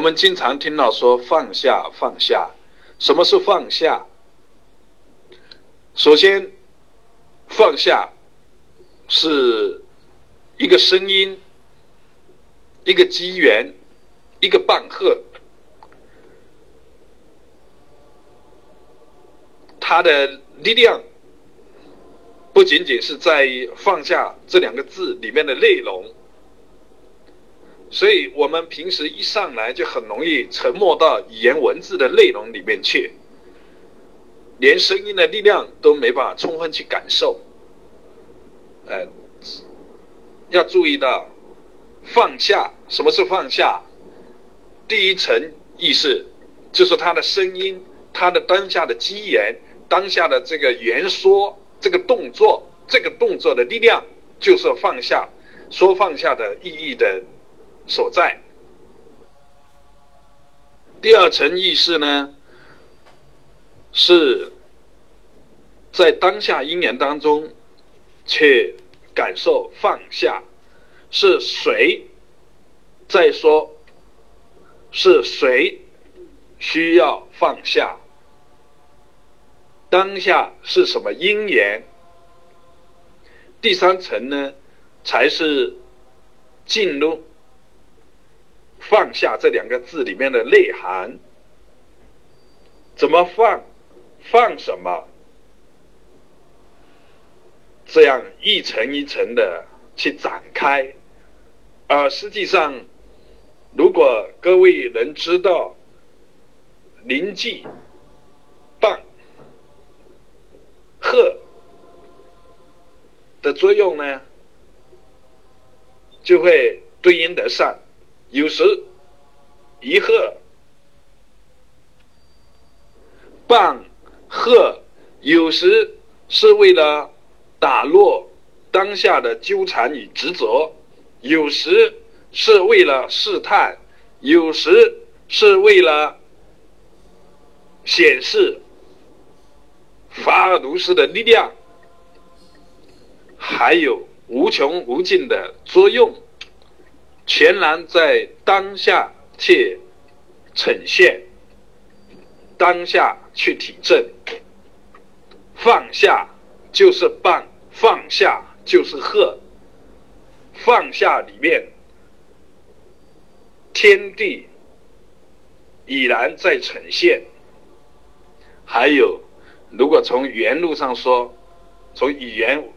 我们经常听到说放下放下，什么是放下？首先，放下是一个声音，一个机缘，一个棒喝，它的力量不仅仅是在于放下这两个字里面的内容。所以我们平时一上来就很容易沉没到语言文字的内容里面去，连声音的力量都没办法充分去感受。呃，要注意到放下，什么是放下？第一层意识就是他的声音，他的当下的机缘，当下的这个言说，这个动作，这个动作的力量，就是放下。说放下的意义的。所在。第二层意识呢，是在当下因缘当中去感受放下，是谁在说？是谁需要放下？当下是什么因缘？第三层呢，才是进入。放下这两个字里面的内涵，怎么放？放什么？这样一层一层的去展开。而实际上，如果各位能知道临记、棒、鹤的作用呢，就会对应得上。有时一喝，棒喝，有时是为了打落当下的纠缠与执着，有时是为了试探，有时是为了显示法尔如斯的力量，还有无穷无尽的作用。全然在当下去呈现，当下去体证，放下就是棒，放下就是鹤，放下里面天地已然在呈现。还有，如果从原路上说，从语言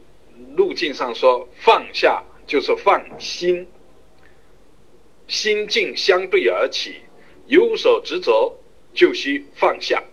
路径上说，放下就是放心。心境相对而起，有所执着，就需放下。